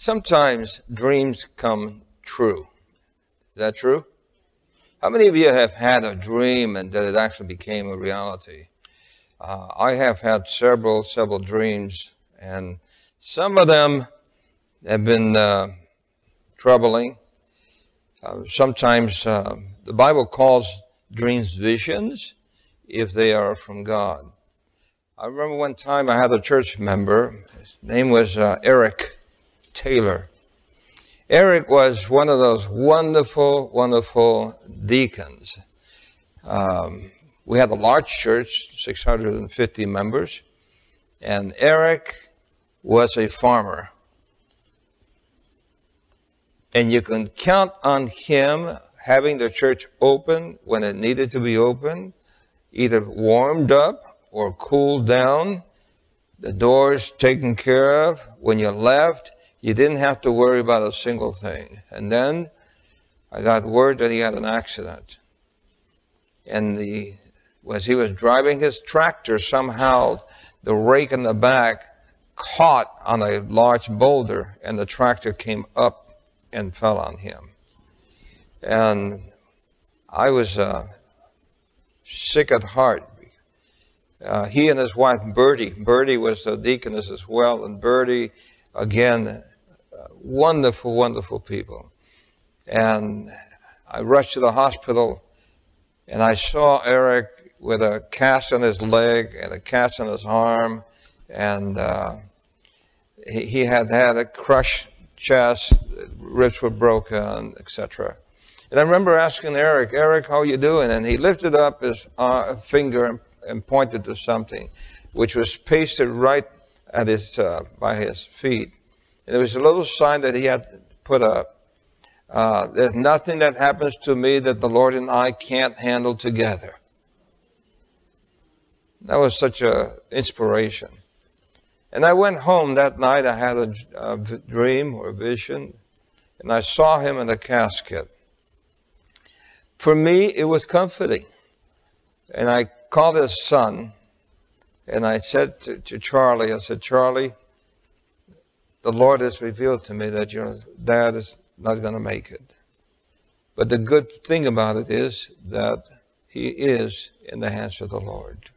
Sometimes dreams come true. Is that true? How many of you have had a dream and that it actually became a reality? Uh, I have had several, several dreams, and some of them have been uh, troubling. Uh, sometimes uh, the Bible calls dreams visions if they are from God. I remember one time I had a church member, his name was uh, Eric Taylor. Eric was one of those wonderful, wonderful deacons. Um, we had a large church, 650 members, and Eric was a farmer. And you can count on him having the church open when it needed to be open, either warmed up or cooled down, the doors taken care of. When you left, you didn't have to worry about a single thing. And then I got word that he had an accident. And the, as he was driving his tractor, somehow the rake in the back caught on a large boulder and the tractor came up and fell on him. And I was uh, sick at heart. Uh, he and his wife, Bertie, Bertie was a deaconess as well, and Bertie, again, wonderful, wonderful people. And I rushed to the hospital and I saw Eric with a cast on his leg and a cast on his arm. And uh, he, he, had had a crushed chest, ribs were broken, etc. And I remember asking Eric, Eric, how you doing? And he lifted up his uh, finger and, and, pointed to something, which was pasted right at his, uh, by his feet. There was a little sign that he had put up. Uh, there's nothing that happens to me that the Lord and I can't handle together. That was such a inspiration. And I went home that night. I had a, a dream or a vision, and I saw him in the casket. For me, it was comforting. And I called his son, and I said to, to Charlie, I said, Charlie, the Lord has revealed to me that your dad is not going to make it. But the good thing about it is that he is in the hands of the Lord.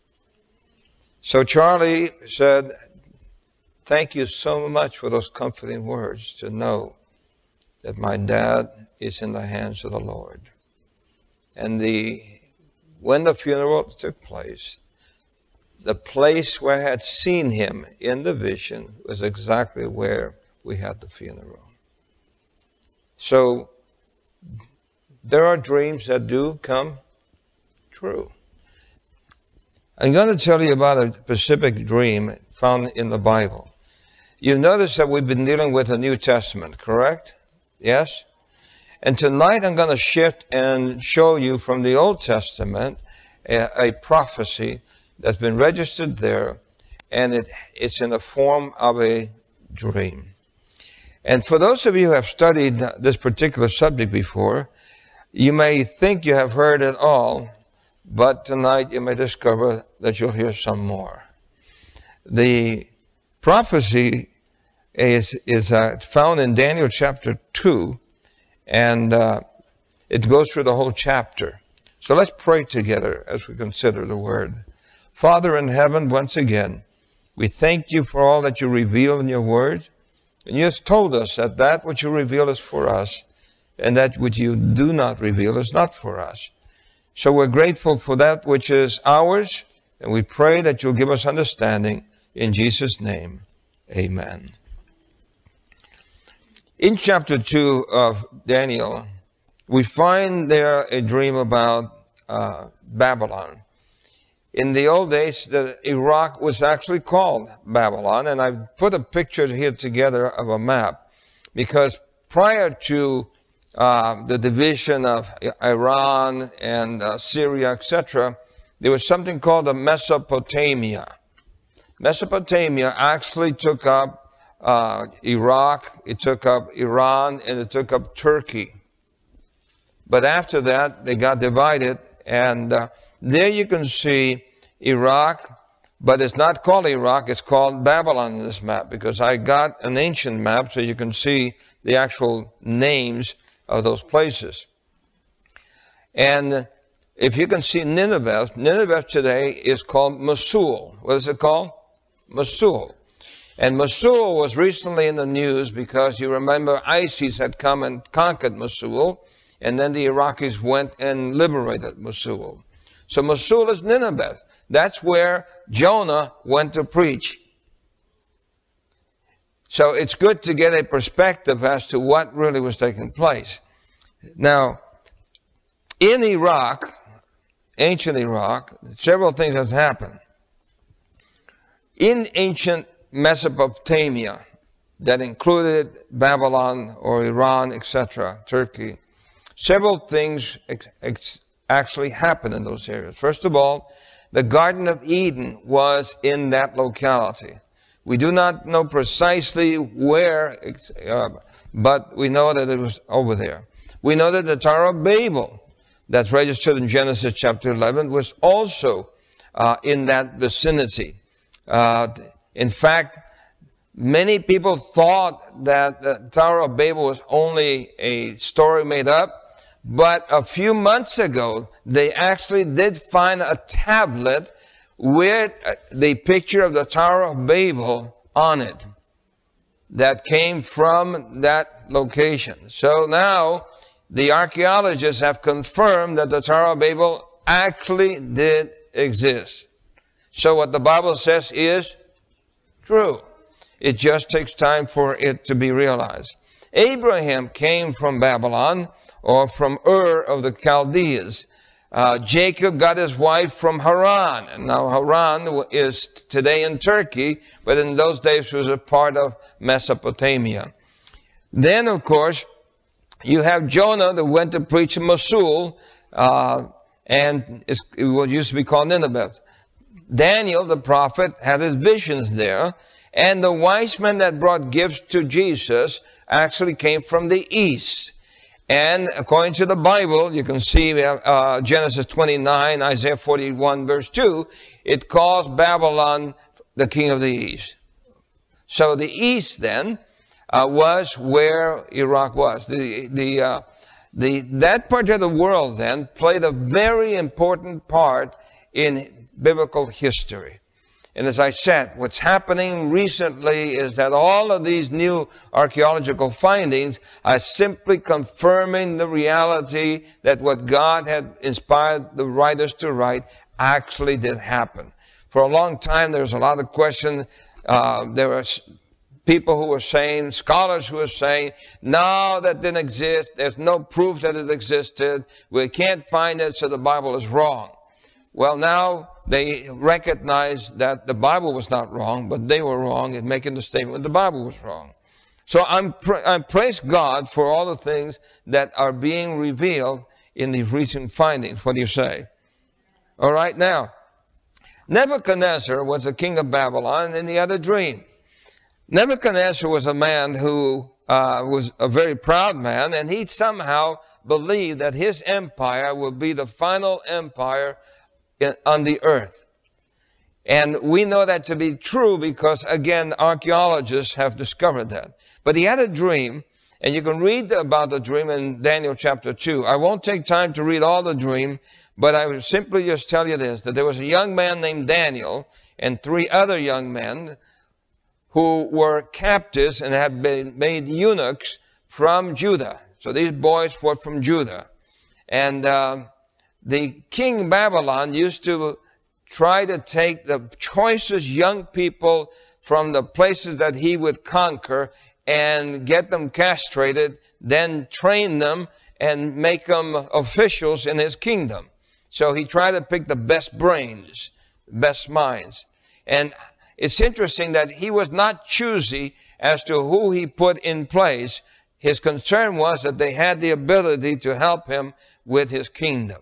So Charlie said, Thank you so much for those comforting words to know that my dad is in the hands of the Lord. And the when the funeral took place, the place where I had seen him in the vision was exactly where we had the funeral. So there are dreams that do come true. I'm going to tell you about a specific dream found in the Bible. You notice that we've been dealing with the New Testament, correct? Yes? And tonight I'm going to shift and show you from the Old Testament a, a prophecy that's been registered there, and it, it's in the form of a dream. And for those of you who have studied this particular subject before, you may think you have heard it all, but tonight you may discover that you'll hear some more. The prophecy is, is uh, found in Daniel chapter 2, and uh, it goes through the whole chapter. So let's pray together as we consider the word. Father in heaven, once again, we thank you for all that you reveal in your word. And you have told us that that which you reveal is for us, and that which you do not reveal is not for us. So we're grateful for that which is ours, and we pray that you'll give us understanding. In Jesus' name, amen. In chapter 2 of Daniel, we find there a dream about uh, Babylon. In the old days, the Iraq was actually called Babylon, and I put a picture here together of a map because prior to uh, the division of Iran and uh, Syria, etc., there was something called the Mesopotamia. Mesopotamia actually took up uh, Iraq, it took up Iran, and it took up Turkey. But after that, they got divided, and uh, there you can see Iraq, But it's not called Iraq, it's called Babylon in this map because I got an ancient map so you can see the actual names of those places. And if you can see Nineveh, Nineveh today is called Mosul. What is it called? Mosul. And Mosul was recently in the news because you remember ISIS had come and conquered Mosul, and then the Iraqis went and liberated Mosul. So Mosul is Nineveh. That's where Jonah went to preach. So it's good to get a perspective as to what really was taking place. Now, in Iraq, ancient Iraq, several things have happened. In ancient Mesopotamia, that included Babylon or Iran, etc., Turkey, several things ex- ex- actually happened in those areas. First of all, the Garden of Eden was in that locality. We do not know precisely where, uh, but we know that it was over there. We know that the Tower of Babel, that's registered in Genesis chapter 11, was also uh, in that vicinity. Uh, in fact, many people thought that the Tower of Babel was only a story made up, but a few months ago, they actually did find a tablet with uh, the picture of the Tower of Babel on it that came from that location. So now the archaeologists have confirmed that the Tower of Babel actually did exist. So what the Bible says is true. It just takes time for it to be realized. Abraham came from Babylon or from Ur of the Chaldees. Uh, Jacob got his wife from Haran. And now Haran is today in Turkey, but in those days was a part of Mesopotamia. Then, of course, you have Jonah that went to preach in Mosul, uh, and it used to be called Nineveh. Daniel, the prophet, had his visions there, and the wise men that brought gifts to Jesus actually came from the east. And according to the Bible, you can see uh, Genesis 29, Isaiah 41, verse 2, it calls Babylon the king of the east. So the east then uh, was where Iraq was. The, the, uh, the, that part of the world then played a very important part in biblical history. And as I said, what's happening recently is that all of these new archaeological findings are simply confirming the reality that what God had inspired the writers to write actually did happen. For a long time, there was a lot of question. Uh, there were people who were saying, scholars who were saying, no, that didn't exist. There's no proof that it existed. We can't find it, so the Bible is wrong. Well, now they recognize that the Bible was not wrong, but they were wrong in making the statement the Bible was wrong. So I'm, I praise God for all the things that are being revealed in these recent findings. What do you say? All right, now, Nebuchadnezzar was the king of Babylon and he had a dream. Nebuchadnezzar was a man who uh, was a very proud man, and he somehow believed that his empire would be the final empire in, on the earth. And we know that to be true because, again, archaeologists have discovered that. But he had a dream, and you can read about the dream in Daniel chapter 2. I won't take time to read all the dream, but I will simply just tell you this, that there was a young man named Daniel and three other young men who were captives and had been made eunuchs from Judah. So these boys were from Judah. And uh, the king Babylon used to try to take the choicest young people from the places that he would conquer and get them castrated, then train them and make them officials in his kingdom. So he tried to pick the best brains, best minds. And it's interesting that he was not choosy as to who he put in place. His concern was that they had the ability to help him with his kingdom.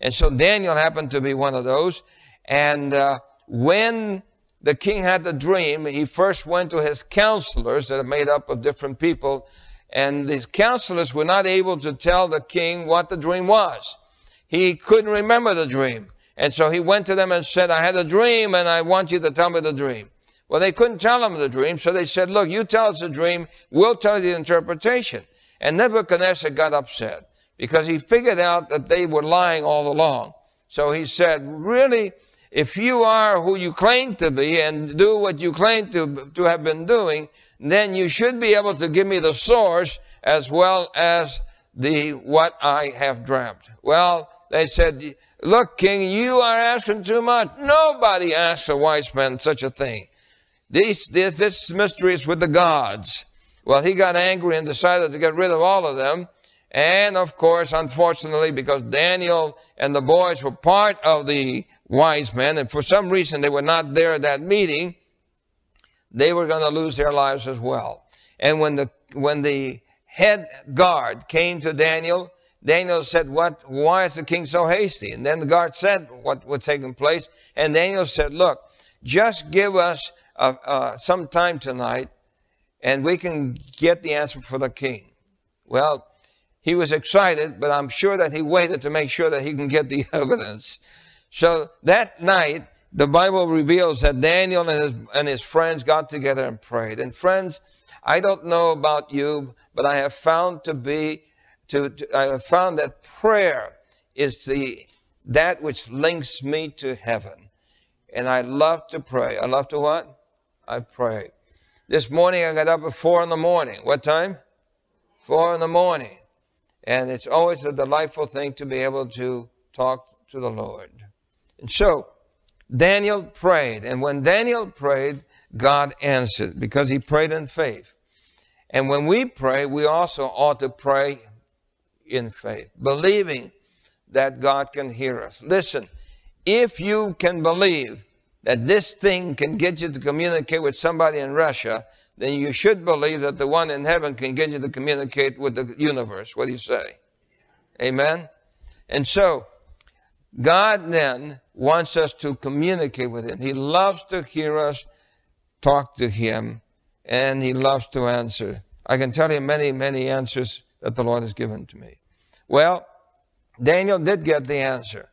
And so Daniel happened to be one of those. And uh, when the king had the dream, he first went to his counselors that are made up of different people. And these counselors were not able to tell the king what the dream was. He couldn't remember the dream. And so he went to them and said, I had a dream and I want you to tell me the dream. Well, they couldn't tell him the dream, so they said, look, you tell us the dream, we'll tell you the interpretation. And Nebuchadnezzar got upset because he figured out that they were lying all along. So he said, really, if you are who you claim to be and do what you claim to, to have been doing, then you should be able to give me the source as well as the what I have dreamt. Well, they said, look, king, you are asking too much. Nobody asks a wise man such a thing. This, this, this mystery is with the gods. Well, he got angry and decided to get rid of all of them. And of course, unfortunately, because Daniel and the boys were part of the wise men, and for some reason they were not there at that meeting, they were going to lose their lives as well. And when the, when the head guard came to Daniel, Daniel said, what, why is the king so hasty? And then the guard said what was taking place. And Daniel said, look, just give us uh, uh, some time tonight and we can get the answer for the king. Well, he was excited, but I'm sure that he waited to make sure that he can get the evidence. So that night, the Bible reveals that Daniel and his, and his friends got together and prayed. And friends, I don't know about you, but I have found to be, to, to I have found that prayer is the, that which links me to heaven. And I love to pray. I love to what? I pray. This morning I got up at four in the morning. What time? Four in the morning. And it's always a delightful thing to be able to talk to the Lord. And so, Daniel prayed. And when Daniel prayed, God answered because he prayed in faith. And when we pray, we also ought to pray in faith, believing that God can hear us. Listen, if you can believe that this thing can get you to communicate with somebody in Russia, then you should believe that the one in heaven can get you to communicate with the universe. What do you say? Amen? And so, God then wants us to communicate with Him. He loves to hear us talk to Him, and He loves to answer. I can tell you many, many answers that the Lord has given to me. Well, Daniel did get the answer.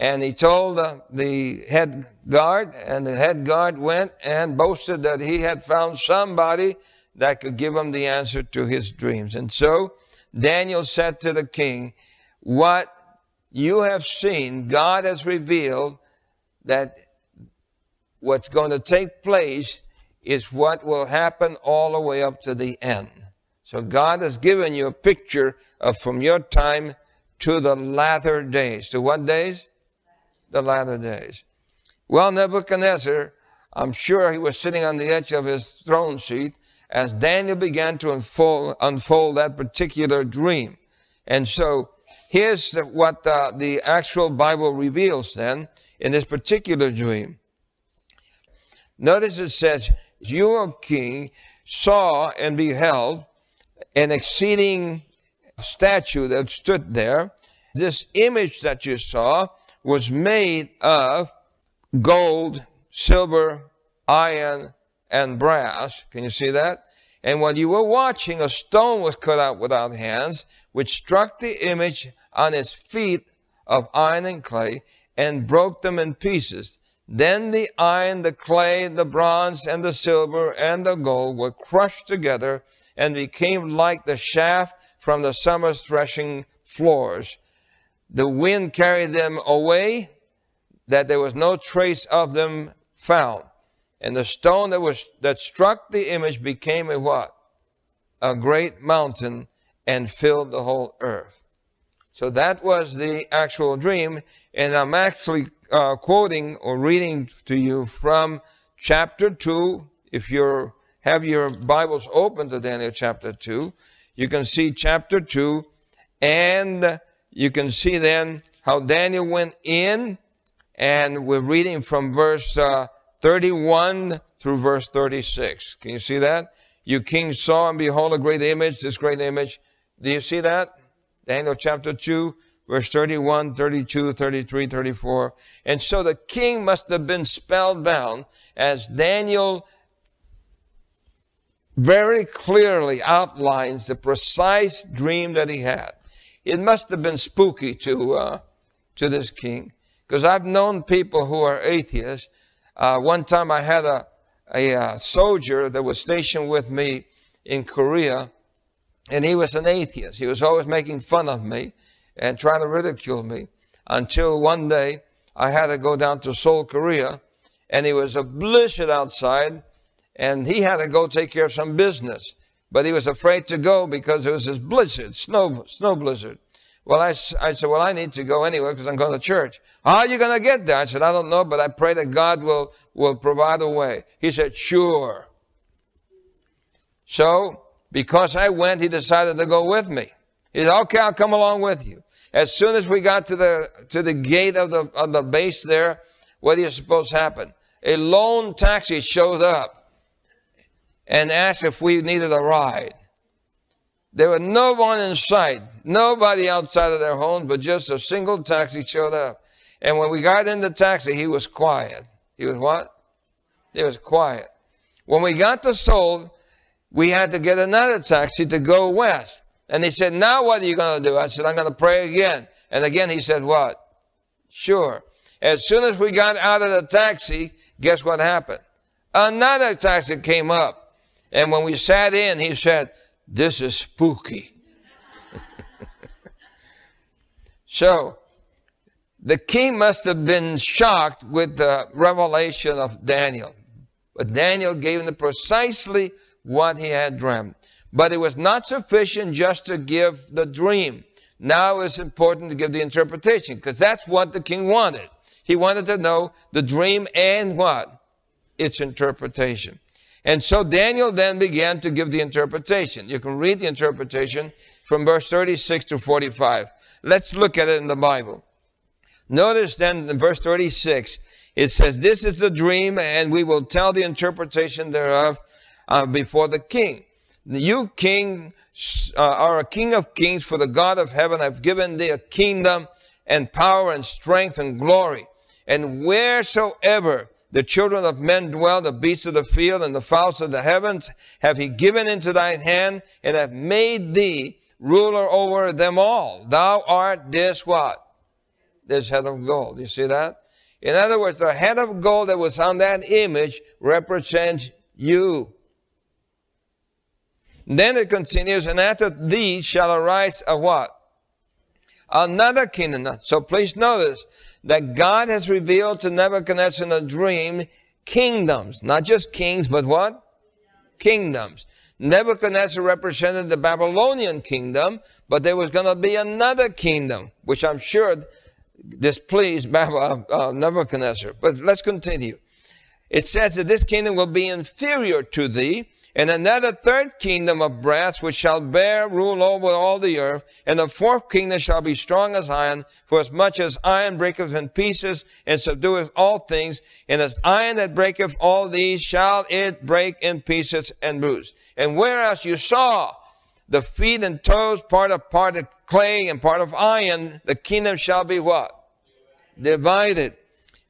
And he told uh, the head guard, and the head guard went and boasted that he had found somebody that could give him the answer to his dreams. And so Daniel said to the king, What you have seen, God has revealed that what's going to take place is what will happen all the way up to the end. So God has given you a picture of from your time to the latter days. To what days? The latter days. Well, Nebuchadnezzar, I'm sure he was sitting on the edge of his throne seat as Daniel began to unfold, unfold that particular dream. And so here's what uh, the actual Bible reveals then in this particular dream. Notice it says, You, O king, saw and beheld an exceeding statue that stood there. This image that you saw was made of gold, silver, iron, and brass. Can you see that? And while you were watching, a stone was cut out without hands, which struck the image on its feet of iron and clay and broke them in pieces. Then the iron, the clay, the bronze, and the silver, and the gold were crushed together and became like the chaff from the summer's threshing floors the wind carried them away, that there was no trace of them found. And the stone that was that struck the image became a what? A great mountain and filled the whole earth. So that was the actual dream. And I'm actually uh, quoting or reading to you from chapter 2. If you have your Bibles open to Daniel chapter 2, you can see chapter 2 and you can see then how Daniel went in, and we're reading from verse uh, 31 through verse 36. Can you see that? You king saw and behold a great image, this great image. Do you see that? Daniel chapter 2, verse 31, 32, 33, 34. And so the king must have been spellbound as Daniel very clearly outlines the precise dream that he had. It must have been spooky to, uh, to this king Because I've known people who are atheists. Uh, one time I had a, a, a uh, soldier that was stationed with me in Korea, and he was an atheist. He was always making fun of me and trying to ridicule me until one day I had to go down to Seoul, Korea, and it was a blizzard outside, and he had to go take care of some business. But he was afraid to go because it was this blizzard, snow, snow blizzard. Well, I, I said, well, I need to go anyway because I'm going to church. How are you going to get there? I said, I don't know, but I pray that God will, will provide a way. He said, sure. So, because I went, he decided to go with me. He said, okay, I'll come along with you. As soon as we got to the, to the gate of the, of the base there, what do you suppose happened? A lone taxi showed up and asked if we needed a ride. There was no one in sight, nobody outside of their home, but just a single taxi showed up. And when we got in the taxi, he was quiet. He was what? He was quiet. When we got to Seoul, we had to get another taxi to go west. And he said, now what are you going to do? I said, I'm going to pray again. And again he said, what? Sure. As soon as we got out of the taxi, guess what happened? Another taxi came up. And when we sat in, he said, this is spooky. so, the king must have been shocked with the revelation of Daniel. But Daniel gave him precisely what he had dreamed. But it was not sufficient just to give the dream. Now it's important to give the interpretation because that's what the king wanted. He wanted to know the dream and what? Its interpretation. And so Daniel then began to give the interpretation. You can read the interpretation from verse 36 to 45. Let's look at it in the Bible. Notice then in verse 36, it says, This is the dream, and we will tell the interpretation thereof uh, before the king. You, king, uh, are a king of kings, for the God of heaven have given thee a kingdom and power and strength and glory. And wheresoever the children of men dwell, the beasts of the field and the fowls of the heavens, have he given into thine hand and have made thee ruler over them all. Thou art this what? This head of gold. You see that? In other words, the head of gold that was on that image represents you. Then it continues, and after thee shall arise a what? Another kingdom. So please notice that God has revealed to Nebuchadnezzar in a dream kingdoms, not just kings, but what? Kingdoms. Nebuchadnezzar represented the Babylonian kingdom, but there was going to be another kingdom, which I'm sure displeased uh, uh, Nebuchadnezzar. But let's continue. It says that this kingdom will be inferior to thee, and another third kingdom of brass which shall bear rule over all the earth, and the fourth kingdom shall be strong as iron, for as much as iron breaketh in pieces and subdueth all things, and as iron that breaketh all these shall it break in pieces and bruise. And whereas you saw the feet and toes, part of part of clay and part of iron, the kingdom shall be what? Divided.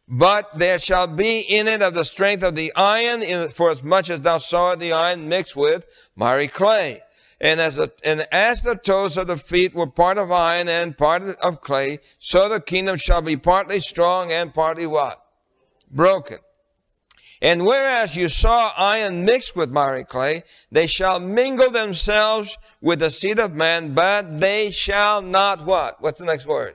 But there shall be in it of the strength of the iron, for as much as thou sawest the iron mixed with miry clay. And as, a, and as the toes of the feet were part of iron and part of clay, so the kingdom shall be partly strong and partly what? Broken. And whereas you saw iron mixed with miry clay, they shall mingle themselves with the seed of man, but they shall not what? What's the next word?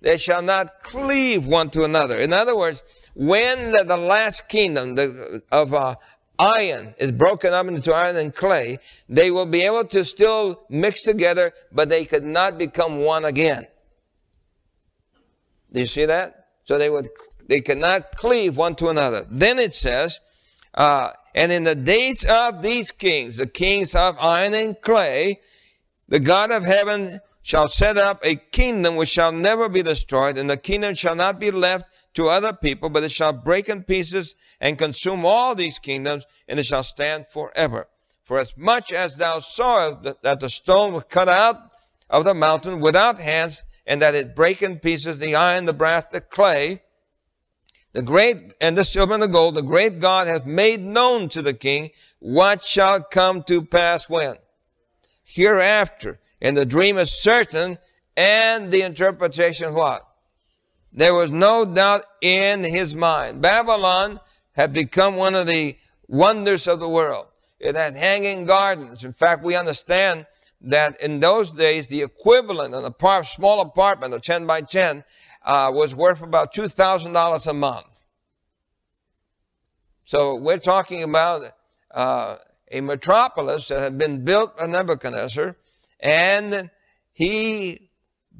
They shall not cleave one to another. In other words, when the, the last kingdom the, of uh, iron is broken up into iron and clay, they will be able to still mix together, but they could not become one again. Do you see that? So they would, they cannot cleave one to another. Then it says, uh, and in the days of these kings, the kings of iron and clay, the God of heaven shall set up a kingdom which shall never be destroyed, and the kingdom shall not be left to other people, but it shall break in pieces and consume all these kingdoms, and it shall stand forever. For as much as thou sawest that the stone was cut out of the mountain without hands, and that it break in pieces the iron, the brass, the clay, the great and the silver and the gold, the great God hath made known to the king what shall come to pass when? Hereafter and the dream is certain, and the interpretation what? There was no doubt in his mind. Babylon had become one of the wonders of the world. It had hanging gardens. In fact, we understand that in those days, the equivalent of a small apartment of 10 by 10 uh, was worth about $2,000 a month. So we're talking about uh, a metropolis that had been built by Nebuchadnezzar, and he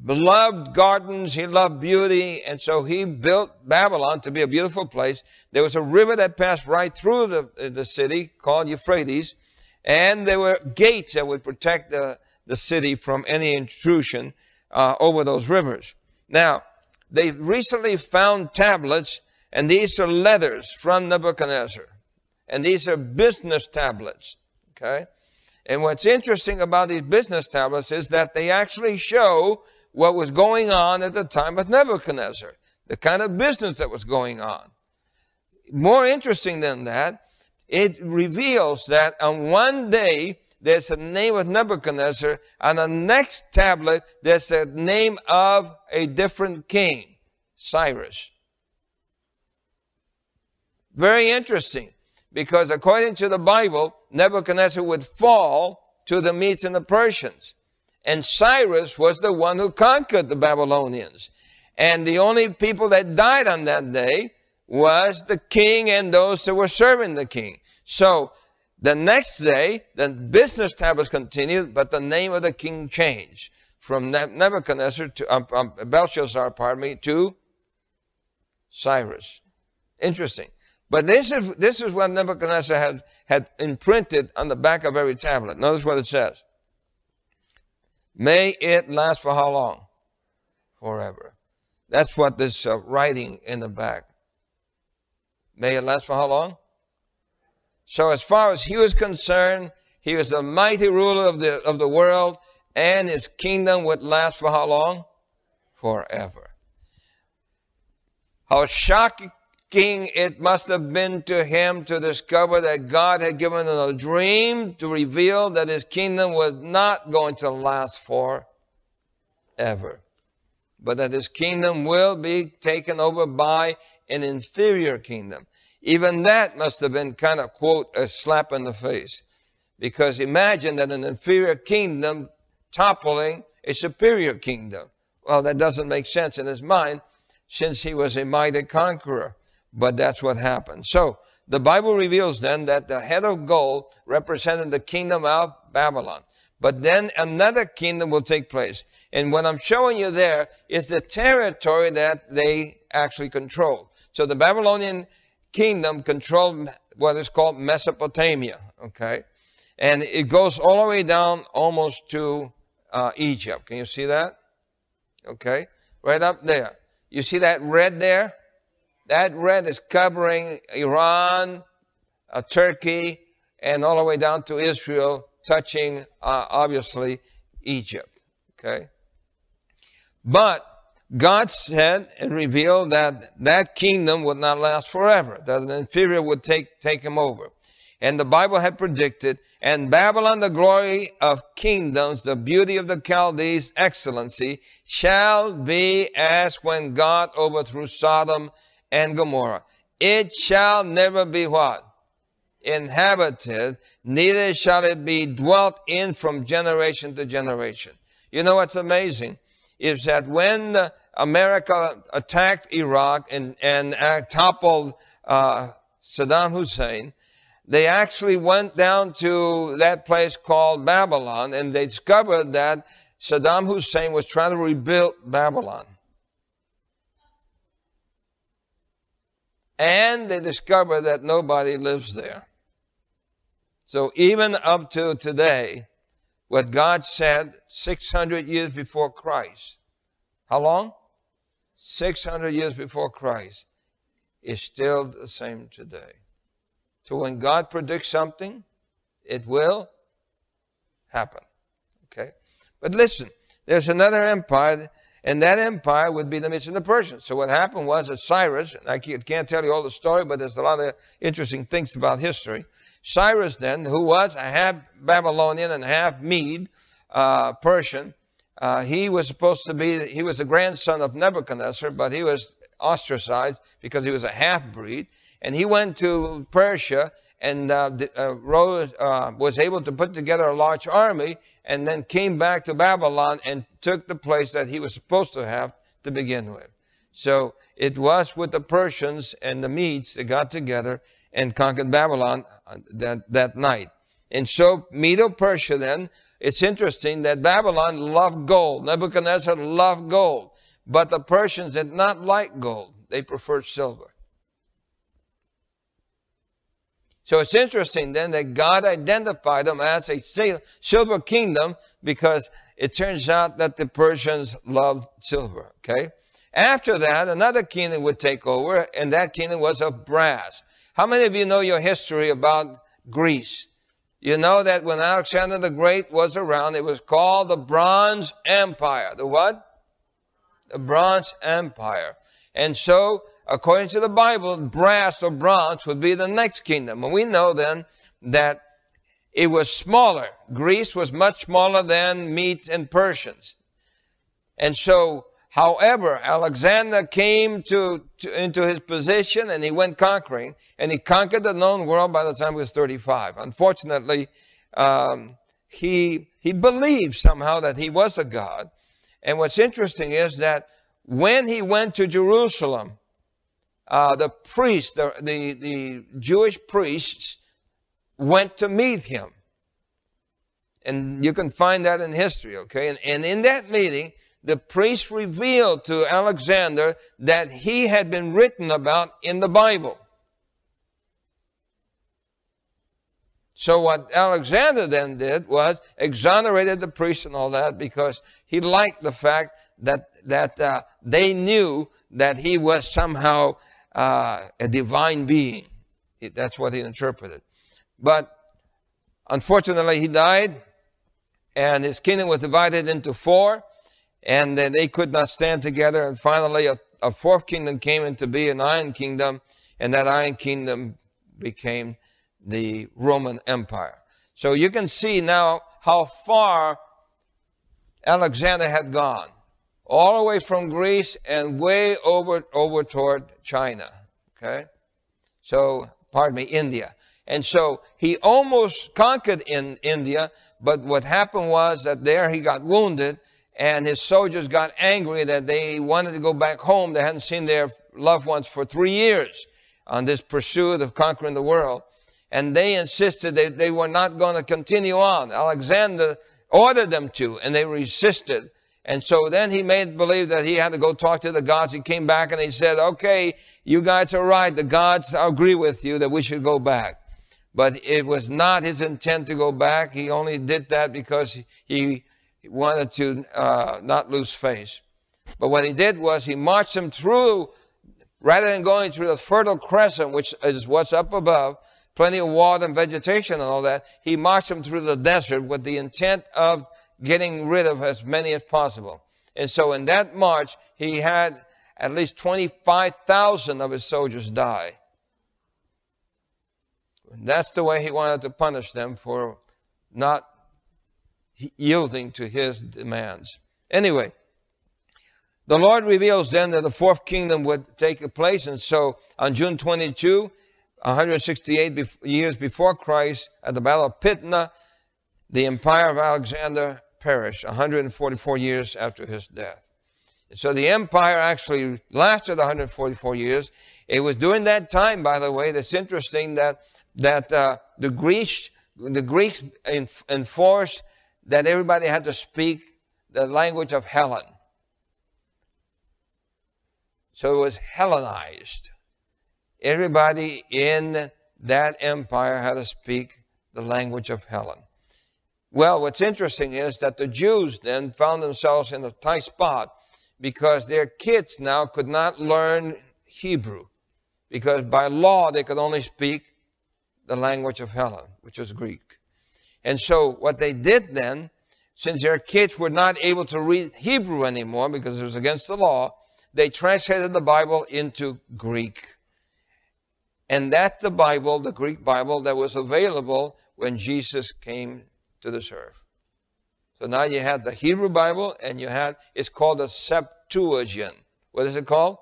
loved gardens, he loved beauty, and so he built Babylon to be a beautiful place. There was a river that passed right through the, the city called Euphrates, and there were gates that would protect the, the city from any intrusion uh, over those rivers. Now, they recently found tablets, and these are letters from Nebuchadnezzar. And these are business tablets. Okay? And what's interesting about these business tablets is that they actually show what was going on at the time of Nebuchadnezzar, the kind of business that was going on. More interesting than that, it reveals that on one day there's the name of Nebuchadnezzar, on the next tablet there's the name of a different king, Cyrus. Very interesting, because according to the Bible, Nebuchadnezzar would fall to the Medes and the Persians. And Cyrus was the one who conquered the Babylonians. And the only people that died on that day was the king and those who were serving the king. So the next day, the business tablets continued, but the name of the king changed from Nebuchadnezzar to um, um, Belshazzar, pardon me, to Cyrus. Interesting. But this is this is what Nebuchadnezzar had had imprinted on the back of every tablet. Notice what it says. May it last for how long? Forever. That's what this uh, writing in the back. May it last for how long? So as far as he was concerned, he was the mighty ruler of the, of the world and his kingdom would last for how long? Forever. How shocking it must have been to him to discover that God had given him a dream to reveal that his kingdom was not going to last forever, but that his kingdom will be taken over by an inferior kingdom. Even that must have been kind of, quote, a slap in the face. Because imagine that an inferior kingdom toppling a superior kingdom. Well, that doesn't make sense in his mind since he was a mighty conqueror. But that's what happened. So the Bible reveals then that the head of gold represented the kingdom of Babylon. But then another kingdom will take place. And what I'm showing you there is the territory that they actually control. So the Babylonian kingdom controlled what is called Mesopotamia, okay? And it goes all the way down almost to uh, Egypt. Can you see that? Okay? Right up there. You see that red there? That red is covering Iran, uh, Turkey, and all the way down to Israel, touching uh, obviously Egypt. Okay? But God said and revealed that that kingdom would not last forever, that an inferior would take, take him over. And the Bible had predicted, and Babylon, the glory of kingdoms, the beauty of the Chaldees, excellency, shall be as when God overthrew Sodom and Gomorrah. It shall never be what? Inhabited, neither shall it be dwelt in from generation to generation. You know what's amazing? Is that when America attacked Iraq and, and uh, toppled uh, Saddam Hussein, they actually went down to that place called Babylon and they discovered that Saddam Hussein was trying to rebuild Babylon. And they discover that nobody lives there. So even up to today, what God said 600 years before Christ, how long? 600 years before Christ, is still the same today. So when God predicts something, it will happen. Okay? But listen, there's another empire and that empire would be the Medes and the Persians. So what happened was that Cyrus, I can't tell you all the story, but there's a lot of interesting things about history. Cyrus then, who was a half Babylonian and half Mede, uh, Persian, Uh, he was supposed to be, he was the grandson of Nebuchadnezzar, but he was ostracized because he was a half breed. And he went to Persia and uh, uh, rose, uh, was able to put together a large army and then came back to Babylon and took the place that he was supposed to have to begin with. So it was with the Persians and the Medes that got together and conquered Babylon uh, that, that night. And so Medo-Persia then, it's interesting that Babylon loved gold. Nebuchadnezzar loved gold. But the Persians did not like gold. They preferred silver. So it's interesting then that God identified them as a silver kingdom because it turns out that the Persians loved silver. Okay. After that, another kingdom would take over, and that kingdom was of brass. How many of you know your history about Greece? You know that when Alexander the Great was around, it was called the Bronze Empire. The what? The Bronze Empire. And so according to the Bible, brass or bronze would be the next kingdom. And we know then that it was smaller. Greece was much smaller than Medes and Persians. And so, however, Alexander came to, to, into his position and he went conquering and he conquered the known world by the time he was 35. Unfortunately, um, he, he believed somehow that he was a God. And what's interesting is that when he went to Jerusalem, uh, the priests, the, the, the Jewish priests, went to meet him. And you can find that in history, okay? And, and in that meeting, the priest revealed to Alexander that he had been written about in the Bible. So what Alexander then did was exonerated the priest and all that because he liked the fact that that uh, they knew that he was somehow uh, a divine being. That's what he interpreted. But unfortunately, he died, and his kingdom was divided into four, and they could not stand together. And finally, a, a fourth kingdom came into being, an iron kingdom, and that iron kingdom became the Roman Empire. So you can see now how far Alexander had gone all the way from Greece and way over, over toward China. Okay? So, pardon me, India. And so he almost conquered in India, but what happened was that there he got wounded and his soldiers got angry that they wanted to go back home. They hadn't seen their loved ones for three years on this pursuit of conquering the world. And they insisted that they were not going to continue on. Alexander ordered them to, and they resisted. And so then he made believe that he had to go talk to the gods. He came back and he said, okay, you guys are right. The gods agree with you that we should go back. But it was not his intent to go back. He only did that because he wanted to uh, not lose face. But what he did was he marched them through, rather than going through the Fertile Crescent, which is what's up above, plenty of water and vegetation and all that, he marched them through the desert with the intent of getting rid of as many as possible. And so in that march, he had at least 25,000 of his soldiers die. That's the way he wanted to punish them for not yielding to his demands. Anyway, the Lord reveals then that the fourth kingdom would take place. And so on June 22, 168 years before Christ, at the Battle of Pydna, the empire of Alexander perished 144 years after his death. And So the empire actually lasted 144 years. It was during that time, by the way, that's interesting that that uh, the Greeks the Greeks enforced that everybody had to speak the language of Helen. So it was Hellenized. Everybody in that empire had to speak the language of Helen. Well, what's interesting is that the Jews then found themselves in a tight spot because their kids now could not learn Hebrew because by law they could only speak the language of Helen, which was Greek. And so what they did then, since their kids were not able to read Hebrew anymore because it was against the law, they translated the Bible into Greek. And that's the Bible, the Greek Bible, that was available when Jesus came to the earth. So now you had the Hebrew Bible and you had, it's called the Septuagint. What is it called?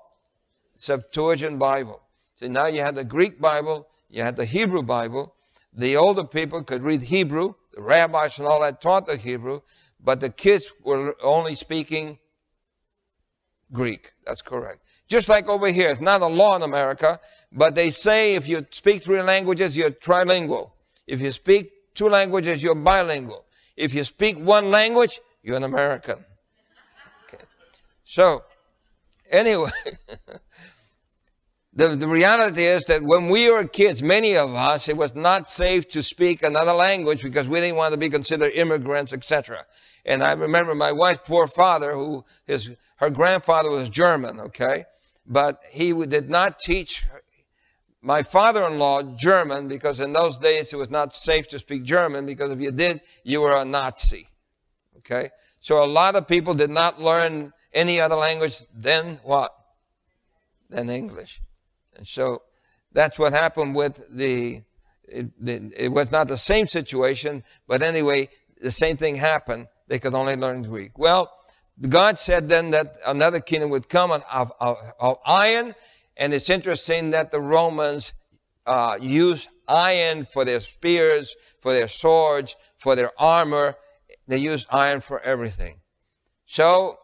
Septuagint Bible. So now you had the Greek Bible, you had the Hebrew Bible. The older people could read Hebrew, the rabbis and all that taught the Hebrew, but the kids were only speaking Greek. That's correct. Just like over here, it's not a law in America, but they say if you speak three languages, you're trilingual. If you speak two languages, you're bilingual. If you speak one language, you're an American. Okay. So, anyway, the, the reality is that when we were kids, many of us, it was not safe to speak another language because we didn't want to be considered immigrants, etc. And I remember my wife's poor father, who his her grandfather was German, okay, but he did not teach my father-in-law German because in those days it was not safe to speak German because if you did, you were a Nazi. Okay? So a lot of people did not learn any other language than what? Than English. And so that's what happened with the, it, it was not the same situation, but anyway, the same thing happened. They could only learn Greek. Well, God said then that another kingdom would come of, of, of iron and it's interesting that the Romans uh, used iron for their spears, for their swords, for their armor. They used iron for everything. So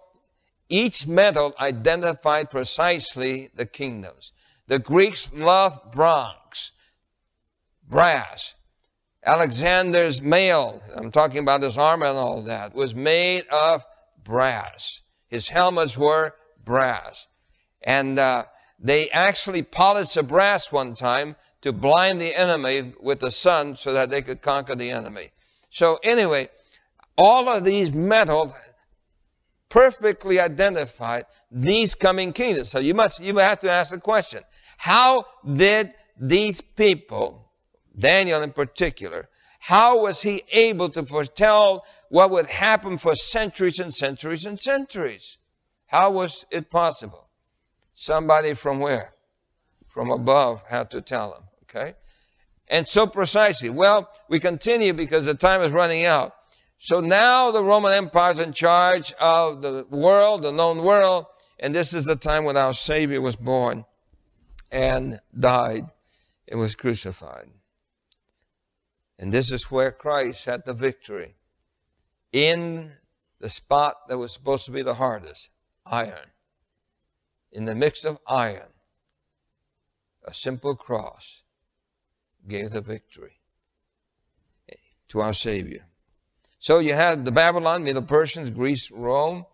each metal identified precisely the kingdoms. The Greeks loved bronze, brass. Alexander's mail, I'm talking about his armor and all that, was made of brass. His helmets were brass. And uh, they actually polished the brass one time to blind the enemy with the sun so that they could conquer the enemy. So anyway, all of these metals perfectly identified these coming kingdoms. So you must, you have to ask the question, how did these people, Daniel in particular, how was he able to foretell what would happen for centuries and centuries and centuries? How was it possible? Somebody from where? From above had to tell him. Okay? And so precisely. Well, we continue because the time is running out. So now the Roman Empire is in charge of the world, the known world, and this is the time when our Savior was born and died and was crucified. And this is where Christ had the victory in the spot that was supposed to be the hardest iron in the mix of iron, a simple cross gave the victory to our Savior. So you have the Babylon, Middle Persians, Greece, Rome,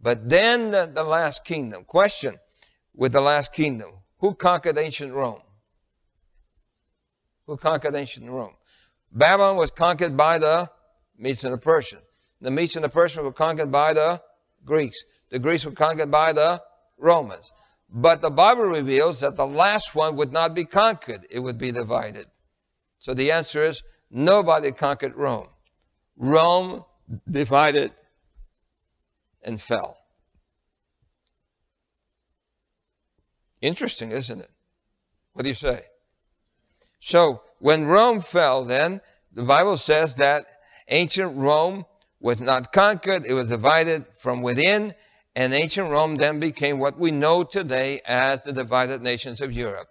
but then the, the last kingdom. Question with the last kingdom. Who conquered ancient Rome? Who conquered ancient Rome? Babylon was conquered by the Medes and the Persians. The Medes and the Persians were conquered by the Greeks. The Greeks were conquered by the Romans. But the Bible reveals that the last one would not be conquered, it would be divided. So the answer is nobody conquered Rome. Rome divided and fell. Interesting, isn't it? What do you say? So when Rome fell, then the Bible says that ancient Rome was not conquered, it was divided from within and ancient Rome then became what we know today as the divided nations of Europe.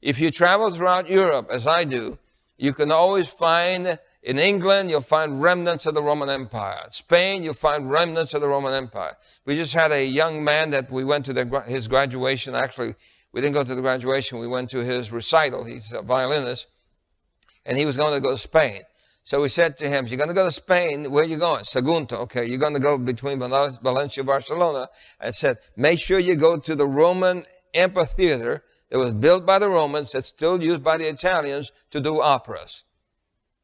If you travel throughout Europe, as I do, you can always find in England, you'll find remnants of the Roman Empire. Spain, you'll find remnants of the Roman Empire. We just had a young man that we went to the, his graduation. Actually, we didn't go to the graduation. We went to his recital. He's a violinist. And he was going to go to Spain. So we said to him, you're going to go to Spain. Where are you going? Sagunto. Okay. You're going to go between Valencia and Barcelona. I said, make sure you go to the Roman amphitheater that was built by the Romans that's still used by the Italians to do operas.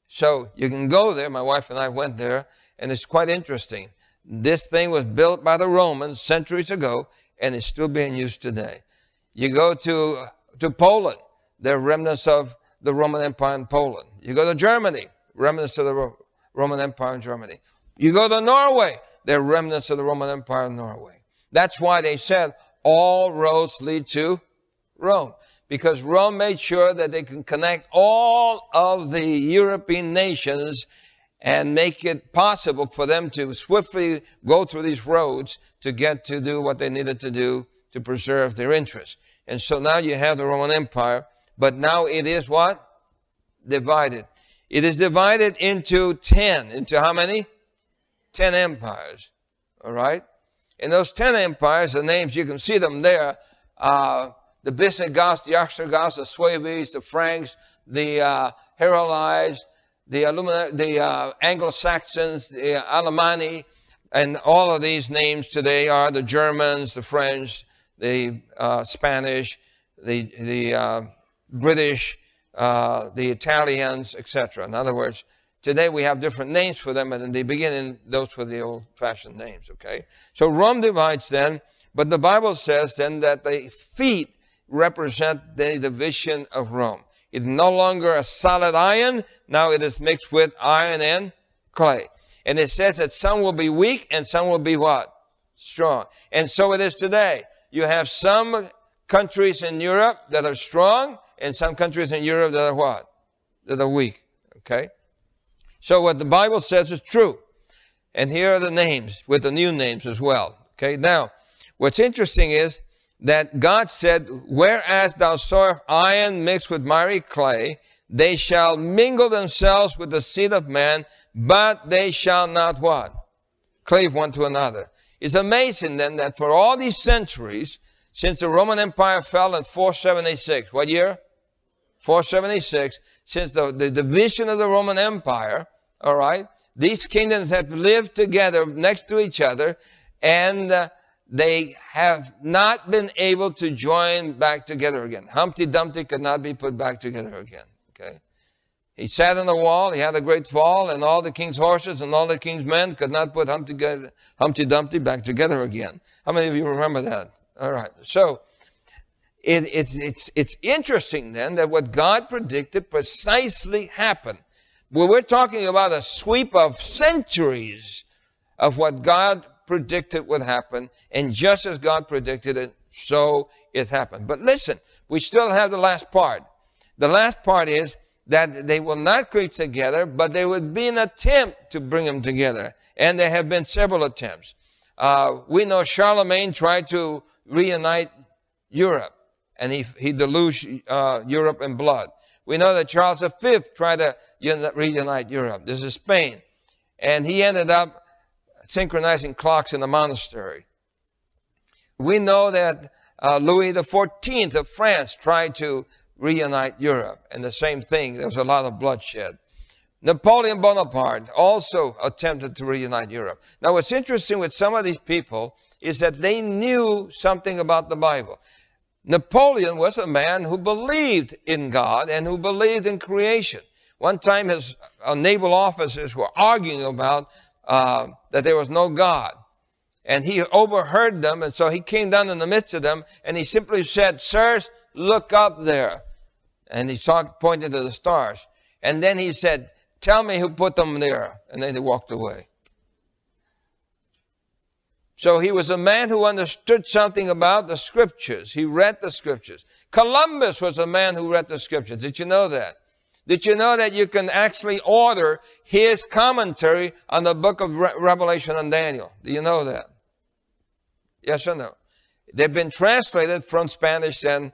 So you can go there. My wife and I went there and it's quite interesting. This thing was built by the Romans centuries ago and it's still being used today. You go to, to Poland. There are remnants of the Roman Empire in Poland. You go to Germany remnants of the Roman Empire in Germany. You go to Norway, they're remnants of the Roman Empire in Norway. That's why they said all roads lead to Rome. Because Rome made sure that they can connect all of the European nations and make it possible for them to swiftly go through these roads to get to do what they needed to do to preserve their interests. And so now you have the Roman Empire, but now it is what? Divided. It is divided into 10. Into how many? 10 empires. All right? In those 10 empires, the names, you can see them there. Uh, the Visigoths, the Ostrogoths, the Sueves, the Franks, the uh, the, Illumina- the uh, Anglo-Saxons, the Alemanni, and all of these names today are the Germans, the French, the uh, Spanish, the, the uh, British, uh, the Italians, etc. In other words, today we have different names for them, and in the beginning, those were the old-fashioned names, okay? So Rome divides then, but the Bible says then that the feet represent the division of Rome. It's no longer a solid iron. Now it is mixed with iron and clay. And it says that some will be weak and some will be what? Strong. And so it is today. You have some countries in Europe that are strong and some countries in Europe that are what? That are weak. Okay? So what the Bible says is true. And here are the names with the new names as well. Okay? Now, what's interesting is that God said, whereas thou sawest iron mixed with miry clay, they shall mingle themselves with the seed of man, but they shall not what? Cleave one to another. It's amazing then that for all these centuries, since the Roman Empire fell in 476, what year? 476, since the, the division of the Roman Empire, all right, these kingdoms have lived together next to each other, and uh, they have not been able to join back together again. Humpty Dumpty could not be put back together again. Okay. He sat on the wall, he had a great fall, and all the king's horses and all the king's men could not put Humpty, Humpty Dumpty back together again. How many of you remember that? All right. So, it, it's, it's, it's interesting then that what God predicted precisely happened. Well, we're talking about a sweep of centuries of what God predicted would happen, and just as God predicted it, so it happened. But listen, we still have the last part. The last part is that they will not creep together, but there would be an attempt to bring them together. And there have been several attempts. Uh, we know Charlemagne tried to reunite Europe, and he, he deluged uh, Europe in blood. We know that Charles V tried to reunite Europe. This is Spain. And he ended up synchronizing clocks in the monastery. We know that uh, Louis XIV of France tried to reunite Europe, and the same thing, there was a lot of bloodshed. Napoleon Bonaparte also attempted to reunite Europe. Now, what's interesting with some of these people is that they knew something about the Bible. Napoleon was a man who believed in God and who believed in creation. One time his uh, naval officers were arguing about uh, that there was no God. And he overheard them, and so he came down in the midst of them, and he simply said, Sirs, look up there. And he talked, pointed to the stars. And then he said, Tell me who put them there. And then he walked away. So he was a man who understood something about the scriptures. He read the scriptures. Columbus was a man who read the scriptures. Did you know that? Did you know that you can actually order his commentary on the book of Re- Revelation and Daniel? Do you know that? Yes or no? They've been translated from Spanish and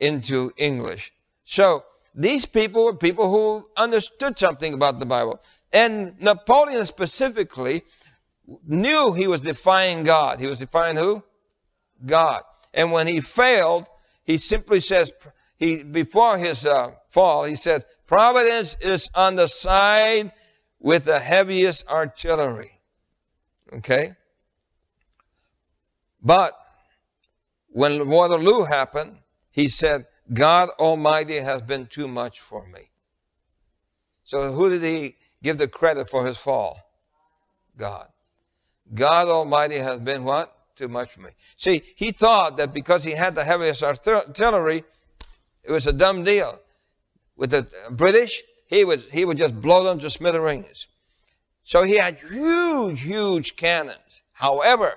into English. So these people were people who understood something about the Bible. And Napoleon specifically knew he was defying God. He was defying who? God. And when he failed, he simply says, he, before his uh, fall, he said, Providence is on the side with the heaviest artillery. Okay? But when Waterloo happened, he said, God Almighty has been too much for me. So who did he give the credit for his fall? God. God Almighty has been what? Too much for me. See, he thought that because he had the heaviest artillery, it was a dumb deal with the British, he was he would just blow them to smithereens. So he had huge, huge cannons. However,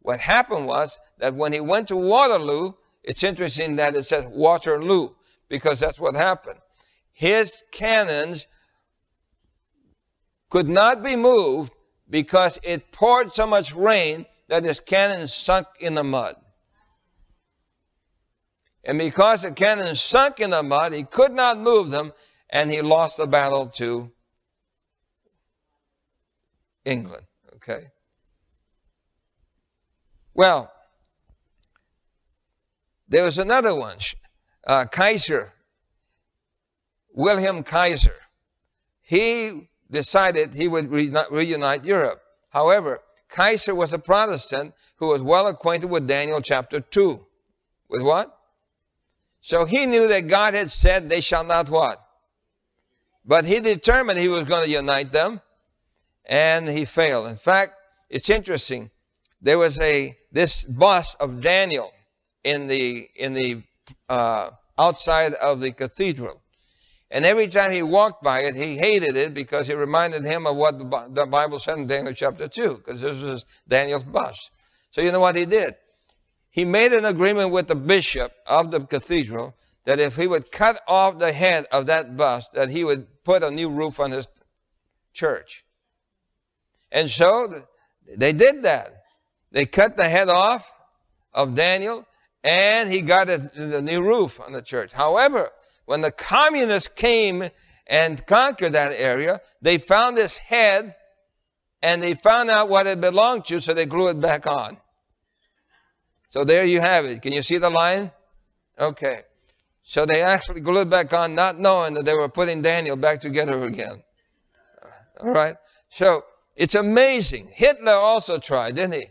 what happened was that when he went to Waterloo, it's interesting that it says Waterloo, because that's what happened. His cannons could not be moved because it poured so much rain that his cannon sunk in the mud. And because the cannon sunk in the mud, he could not move them, and he lost the battle to England. Okay? Well, there was another one, uh, Kaiser, Wilhelm Kaiser. He decided he would reunite Europe. However, Kaiser was a Protestant who was well acquainted with Daniel chapter 2. With what? So he knew that God had said, they shall not what? But he determined he was going to unite them, and he failed. In fact, it's interesting. There was a, this bust of Daniel in the, in the, uh, outside of the cathedral. And every time he walked by it, he hated it because it reminded him of what the Bible said in Daniel chapter 2, because this was Daniel's bust. So you know what he did? he made an agreement with the bishop of the cathedral that if he would cut off the head of that bust, that he would put a new roof on his church. And so they did that. They cut the head off of Daniel and he got a, the new roof on the church. However, when the communists came and conquered that area, they found this head and they found out what it belonged to, so they glued it back on. So there you have it. Can you see the line? Okay. So they actually glued it back on, not knowing that they were putting Daniel back together again. All right. So it's amazing. Hitler also tried, didn't he?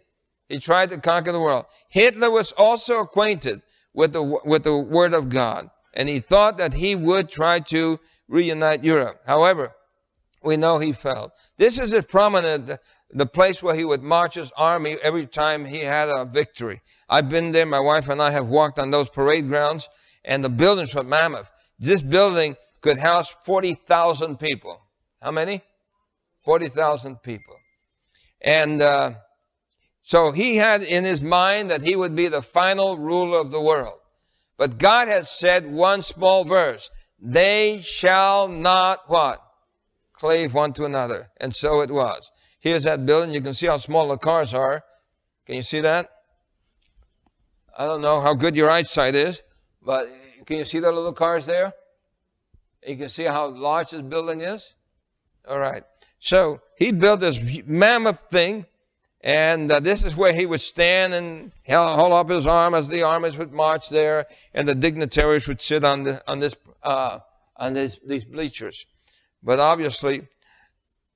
He tried to conquer the world. Hitler was also acquainted with the, with the word of God. And he thought that he would try to reunite Europe. However, we know he failed. This is a prominent the place where he would march his army every time he had a victory. I've been there. My wife and I have walked on those parade grounds and the buildings were mammoth. This building could house 40,000 people. How many? 40,000 people. And uh, so he had in his mind that he would be the final ruler of the world. But God has said one small verse, they shall not what? Cleave one to another. And so it was. Here's that building. You can see how small the cars are. Can you see that? I don't know how good your eyesight is, but can you see the little cars there? You can see how large this building is? All right. So he built this mammoth thing, and uh, this is where he would stand and hold up his arm as the armies would march there, and the dignitaries would sit on the, on this uh, on this, these bleachers. But obviously,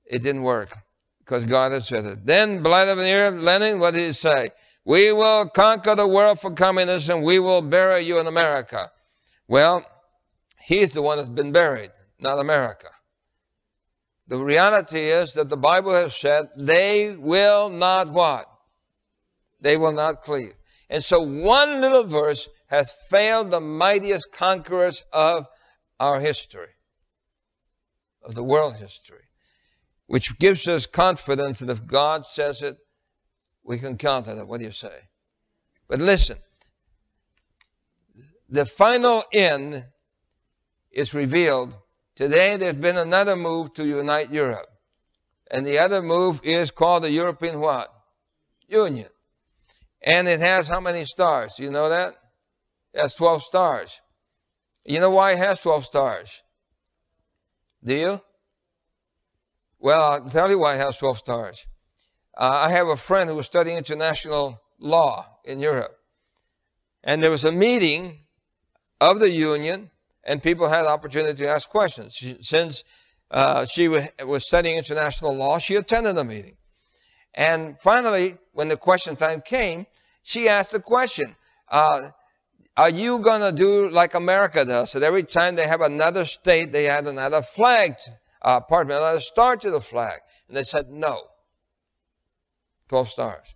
it didn't work because God had said it. Then Vladimir Lenin, what did he say? We will conquer the world for communism. We will bury you in America. Well, he's the one that's been buried, not America. The reality is that the Bible has said they will not what? They will not cleave. And so one little verse has failed the mightiest conquerors of our history, of the world history which gives us confidence that if God says it, we can count on it. What do you say? But listen, the final end is revealed. Today there's been another move to unite Europe. And the other move is called the European what? Union. And it has how many stars? Do you know that? It has 12 stars. You know why it has 12 stars? Do you? Well, I'll tell you why it has 12 stars. Uh, I have a friend who was studying international law in Europe. And there was a meeting of the union, and people had the opportunity to ask questions. She, since uh, she was studying international law, she attended the meeting. And finally, when the question time came, she asked the question, uh, are you going to do like America does? That every time they have another state, they add another flag uh, pardon me, another star to the flag. And they said no. 12 stars.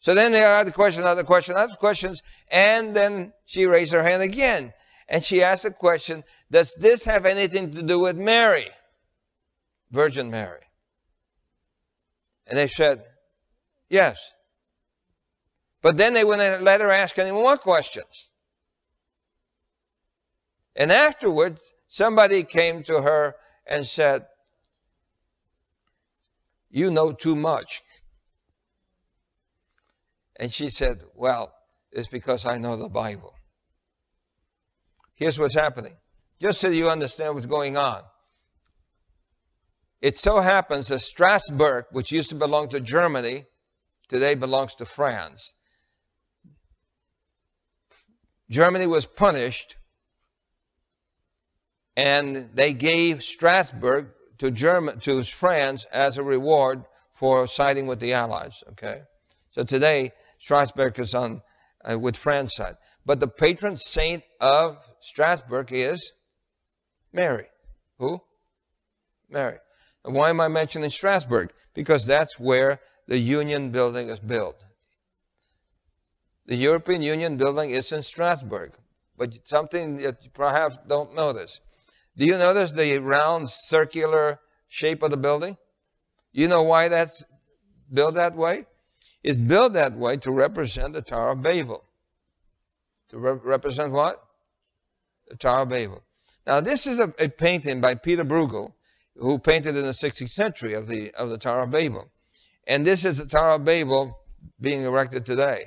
So then they had the question, another question, other questions, and then she raised her hand again. And she asked the question, does this have anything to do with Mary? Virgin Mary. And they said, yes. But then they wouldn't let her ask any more questions. And afterwards, somebody came to her and said, You know too much. And she said, Well, it's because I know the Bible. Here's what's happening. Just so you understand what's going on. It so happens that Strasbourg, which used to belong to Germany, today belongs to France. Germany was punished, and they gave Strasbourg to German to France as a reward for siding with the Allies. Okay, so today Strasbourg is on uh, with France side, but the patron saint of Strasbourg is Mary. Who? Mary. And why am I mentioning Strasbourg? Because that's where the Union building is built. The European Union building is in Strasbourg, but something that you perhaps don't notice. Do you notice the round circular shape of the building? You know why that's built that way? It's built that way to represent the Tower of Babel. To re- represent what? The Tower of Babel. Now, this is a, a painting by Peter Bruegel, who painted in the 16th century of the, of the Tower of Babel. And this is the Tower of Babel being erected today.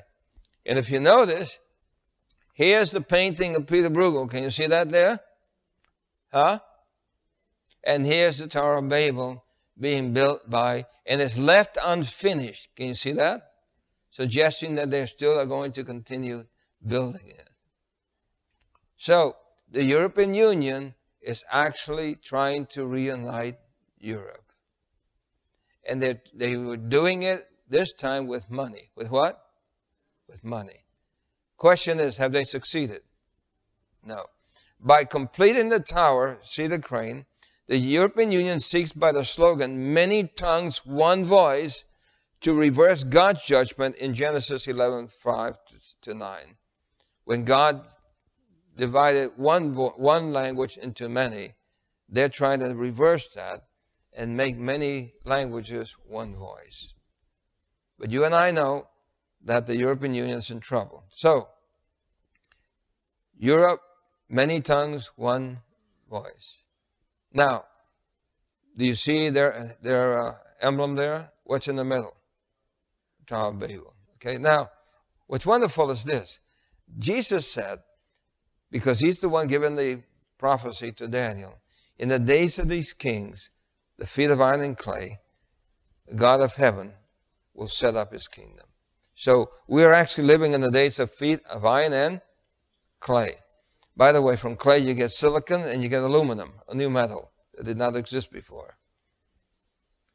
And if you notice, here's the painting of Peter Bruegel. Can you see that there? Huh? And here's the Tower of Babel being built by, and it's left unfinished. Can you see that? Suggesting that they still are going to continue building it. So, the European Union is actually trying to reunite Europe. And they, they were doing it this time with money. With what? With money. Question is, have they succeeded? No. By completing the tower, see the crane, the European Union seeks by the slogan, many tongues, one voice, to reverse God's judgment in Genesis 11, 5 to 9. When God divided one, one language into many. They're trying to reverse that and make many languages one voice. But you and I know that the European Union is in trouble. So, Europe, many tongues, one voice. Now, do you see their, their uh, emblem there? What's in the middle? Tower of Babel. Okay, now, what's wonderful is this. Jesus said, because he's the one giving the prophecy to Daniel. In the days of these kings, the feet of iron and clay, the God of heaven will set up his kingdom. So we are actually living in the days of feet of iron and clay. By the way, from clay you get silicon and you get aluminum, a new metal that did not exist before.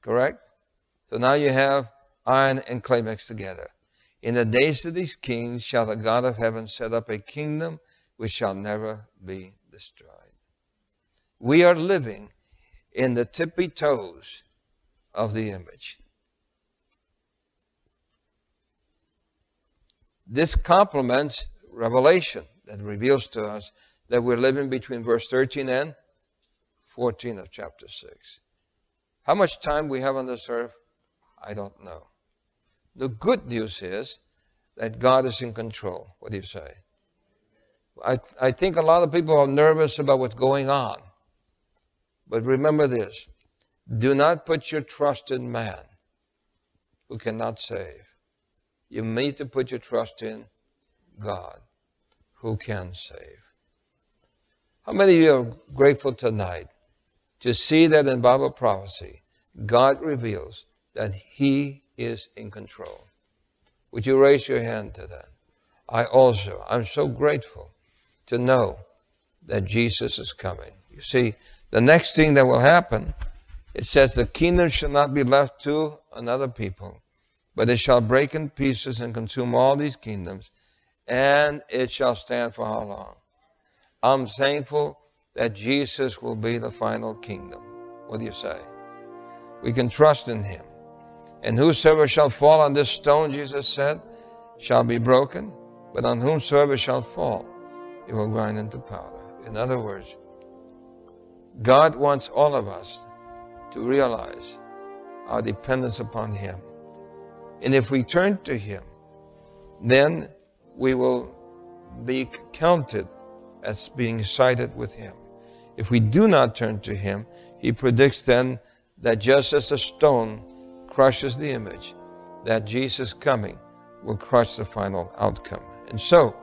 Correct? So now you have iron and clay mixed together. In the days of these kings shall the God of heaven set up a kingdom which shall never be destroyed. We are living in the tippy toes of the image. This complements Revelation that reveals to us that we're living between verse 13 and 14 of chapter 6. How much time we have on this earth, I don't know. The good news is that God is in control. What do you say? I, I think a lot of people are nervous about what's going on. But remember this do not put your trust in man who cannot save. You need to put your trust in God who can save. How many of you are grateful tonight to see that in Bible prophecy, God reveals that He is in control? Would you raise your hand to that? I also, I'm so grateful to know that Jesus is coming. You see, the next thing that will happen, it says, the kingdom shall not be left to another people, but it shall break in pieces and consume all these kingdoms, and it shall stand for how long? I'm thankful that Jesus will be the final kingdom. What do you say? We can trust in him. And whosoever shall fall on this stone, Jesus said, shall be broken, but on whomsoever shall fall, it will grind into powder. In other words, God wants all of us to realize our dependence upon Him. And if we turn to Him, then we will be counted as being cited with Him. If we do not turn to Him, He predicts then that just as a stone crushes the image, that Jesus coming will crush the final outcome. And so,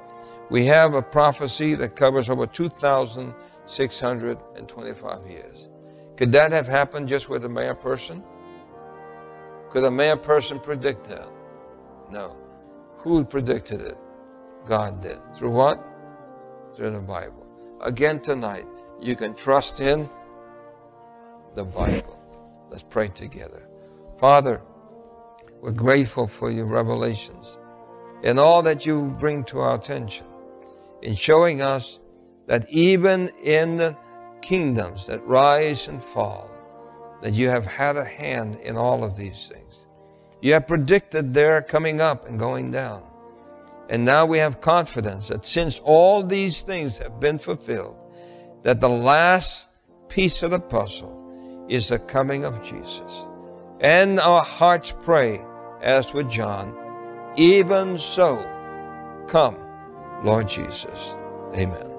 we have a prophecy that covers over 2,625 years. Could that have happened just with a mere person? Could a mere person predict that? No. Who predicted it? God did. Through what? Through the Bible. Again tonight, you can trust in the Bible. Let's pray together. Father, we're grateful for your revelations and all that you bring to our attention in showing us that even in the kingdoms that rise and fall, that you have had a hand in all of these things. You have predicted their coming up and going down. And now we have confidence that since all these things have been fulfilled, that the last piece of the puzzle is the coming of Jesus. And our hearts pray, as with John, even so, come, Lord Jesus. Amen.